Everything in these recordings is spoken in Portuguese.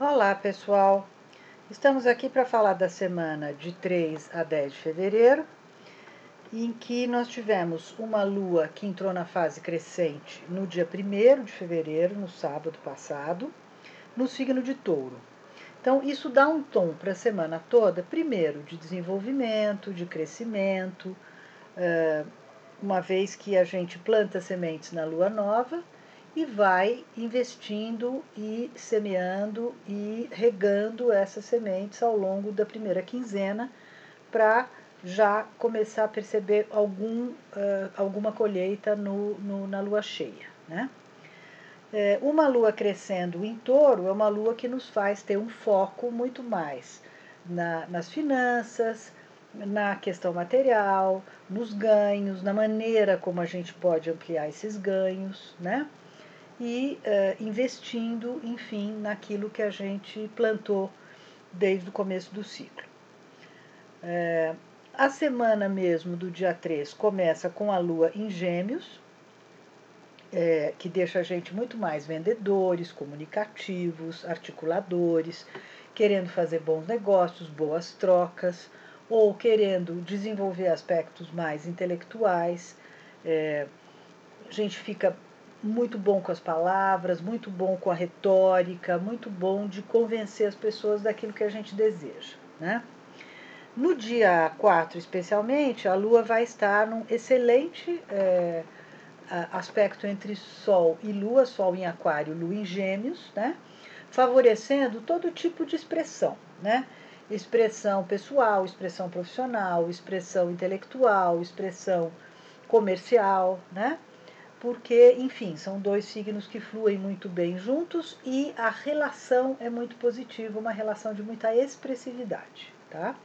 Olá, pessoal! Estamos aqui para falar da semana de 3 a 10 de fevereiro, em que nós tivemos uma lua que entrou na fase crescente no dia 1 de fevereiro, no sábado passado, no signo de Touro. Então, isso dá um tom para a semana toda, primeiro, de desenvolvimento, de crescimento, uma vez que a gente planta sementes na lua nova e vai investindo e semeando e regando essas sementes ao longo da primeira quinzena para já começar a perceber algum, uh, alguma colheita no, no, na lua cheia. Né? É, uma lua crescendo em touro é uma lua que nos faz ter um foco muito mais na, nas finanças, na questão material, nos ganhos, na maneira como a gente pode ampliar esses ganhos, né? E uh, investindo, enfim, naquilo que a gente plantou desde o começo do ciclo. Uh, a semana mesmo do dia 3 começa com a lua em Gêmeos, é, que deixa a gente muito mais vendedores, comunicativos, articuladores, querendo fazer bons negócios, boas trocas, ou querendo desenvolver aspectos mais intelectuais. É, a gente fica muito bom com as palavras, muito bom com a retórica, muito bom de convencer as pessoas daquilo que a gente deseja. Né? No dia 4, especialmente, a Lua vai estar num excelente é, aspecto entre Sol e Lua, Sol em Aquário, Lua em Gêmeos, né? favorecendo todo tipo de expressão. Né? Expressão pessoal, expressão profissional, expressão intelectual, expressão comercial, né? Porque, enfim, são dois signos que fluem muito bem juntos e a relação é muito positiva, uma relação de muita expressividade, tá?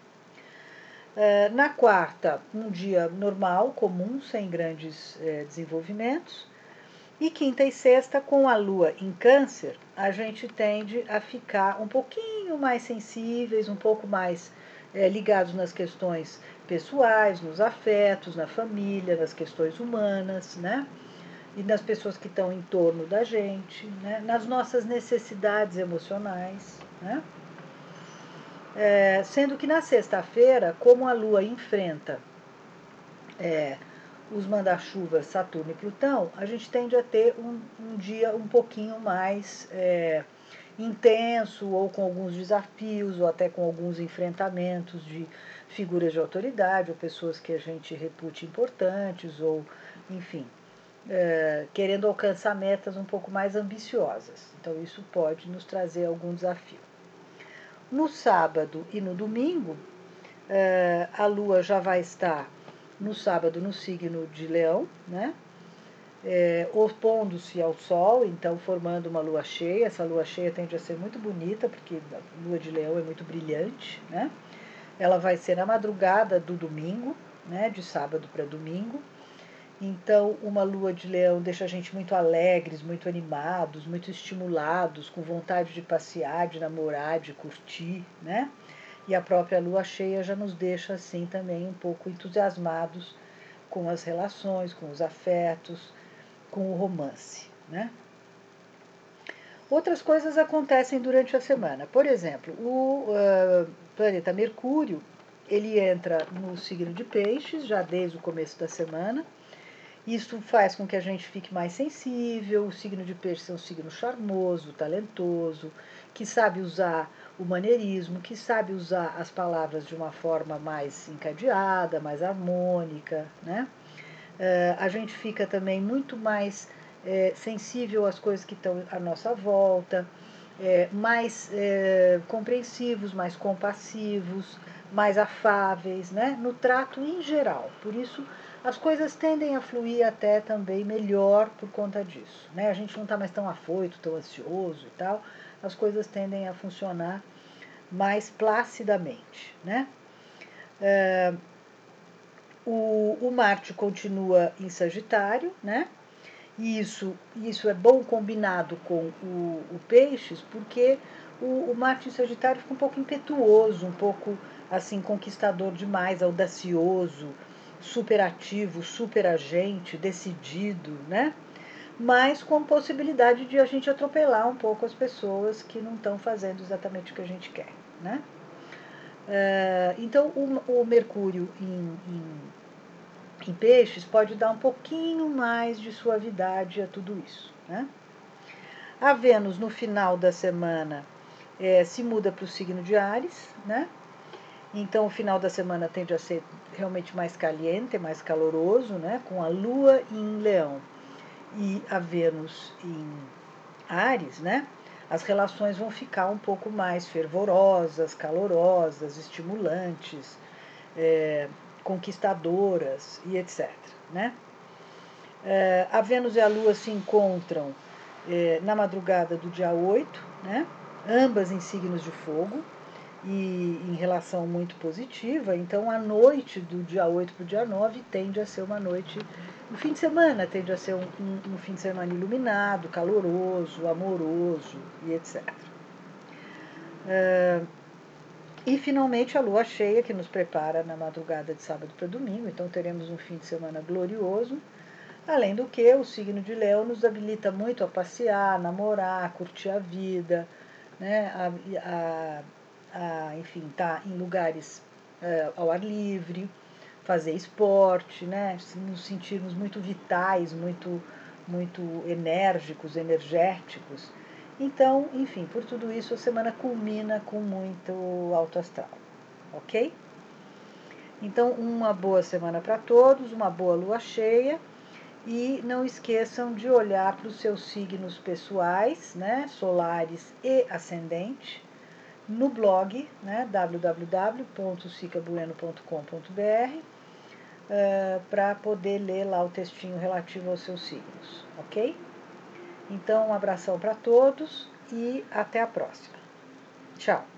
É, na quarta, um dia normal, comum, sem grandes é, desenvolvimentos. E quinta e sexta, com a lua em câncer, a gente tende a ficar um pouquinho mais sensíveis, um pouco mais é, ligados nas questões pessoais, nos afetos, na família, nas questões humanas, né? E nas pessoas que estão em torno da gente, né? nas nossas necessidades emocionais. Né? É, sendo que na sexta-feira, como a Lua enfrenta é, os manda-chuvas Saturno e Plutão, a gente tende a ter um, um dia um pouquinho mais é, intenso, ou com alguns desafios, ou até com alguns enfrentamentos de figuras de autoridade, ou pessoas que a gente repute importantes, ou enfim, é, querendo alcançar metas um pouco mais ambiciosas. Então, isso pode nos trazer algum desafio. No sábado e no domingo, é, a Lua já vai estar no sábado no signo de Leão, né? É, opondo-se ao Sol, então formando uma lua cheia. Essa lua cheia tende a ser muito bonita, porque a lua de Leão é muito brilhante, né? Ela vai ser na madrugada do domingo, né? De sábado para domingo. Então, uma lua de leão deixa a gente muito alegres, muito animados, muito estimulados, com vontade de passear, de namorar, de curtir, né? E a própria lua cheia já nos deixa assim também um pouco entusiasmados com as relações, com os afetos, com o romance, né? Outras coisas acontecem durante a semana. Por exemplo, o uh, planeta Mercúrio, ele entra no signo de Peixes já desde o começo da semana isso faz com que a gente fique mais sensível. O signo de peixe é um signo charmoso, talentoso, que sabe usar o maneirismo, que sabe usar as palavras de uma forma mais encadeada, mais harmônica. Né? Uh, a gente fica também muito mais é, sensível às coisas que estão à nossa volta, é, mais é, compreensivos, mais compassivos, mais afáveis, né? no trato em geral. Por isso, as coisas tendem a fluir até também melhor por conta disso. Né? A gente não está mais tão afoito, tão ansioso e tal, as coisas tendem a funcionar mais placidamente. Né? É, o, o Marte continua em Sagitário, né? E isso, isso é bom combinado com o, o Peixes, porque o, o Marte em Sagitário fica um pouco impetuoso, um pouco assim conquistador demais, audacioso, super ativo, super agente, decidido, né? mas com possibilidade de a gente atropelar um pouco as pessoas que não estão fazendo exatamente o que a gente quer, né? Uh, então, o, o Mercúrio em, em, em, peixes pode dar um pouquinho mais de suavidade a tudo isso. Né? A Vênus, no final da semana, é, se muda para o signo de Ares, né? Então, o final da semana tende a ser realmente mais caliente, mais caloroso, né? Com a Lua em Leão e a Vênus em Ares, né? As relações vão ficar um pouco mais fervorosas, calorosas, estimulantes, é, conquistadoras e etc. Né? É, a Vênus e a Lua se encontram é, na madrugada do dia 8, né? ambas em signos de fogo e em relação muito positiva. Então, a noite do dia 8 para o dia 9 tende a ser uma noite. O fim de semana tende a ser um, um, um fim de semana iluminado, caloroso, amoroso e etc. Uh, e finalmente a lua cheia que nos prepara na madrugada de sábado para domingo, então teremos um fim de semana glorioso. Além do que, o signo de Leão nos habilita muito a passear, namorar, curtir a vida, né? a, a a, enfim, estar tá em lugares uh, ao ar livre, fazer esporte, né? Nos sentirmos muito vitais, muito, muito enérgicos, energéticos. Então, enfim, por tudo isso a semana culmina com muito alto astral, ok? Então, uma boa semana para todos, uma boa lua cheia e não esqueçam de olhar para os seus signos pessoais, né, solares e ascendente, no blog né, www.sicabueno.com.br uh, eh, para poder ler lá o textinho relativo aos seus signos, ok? Então, um abração para todos e até a próxima. Tchau!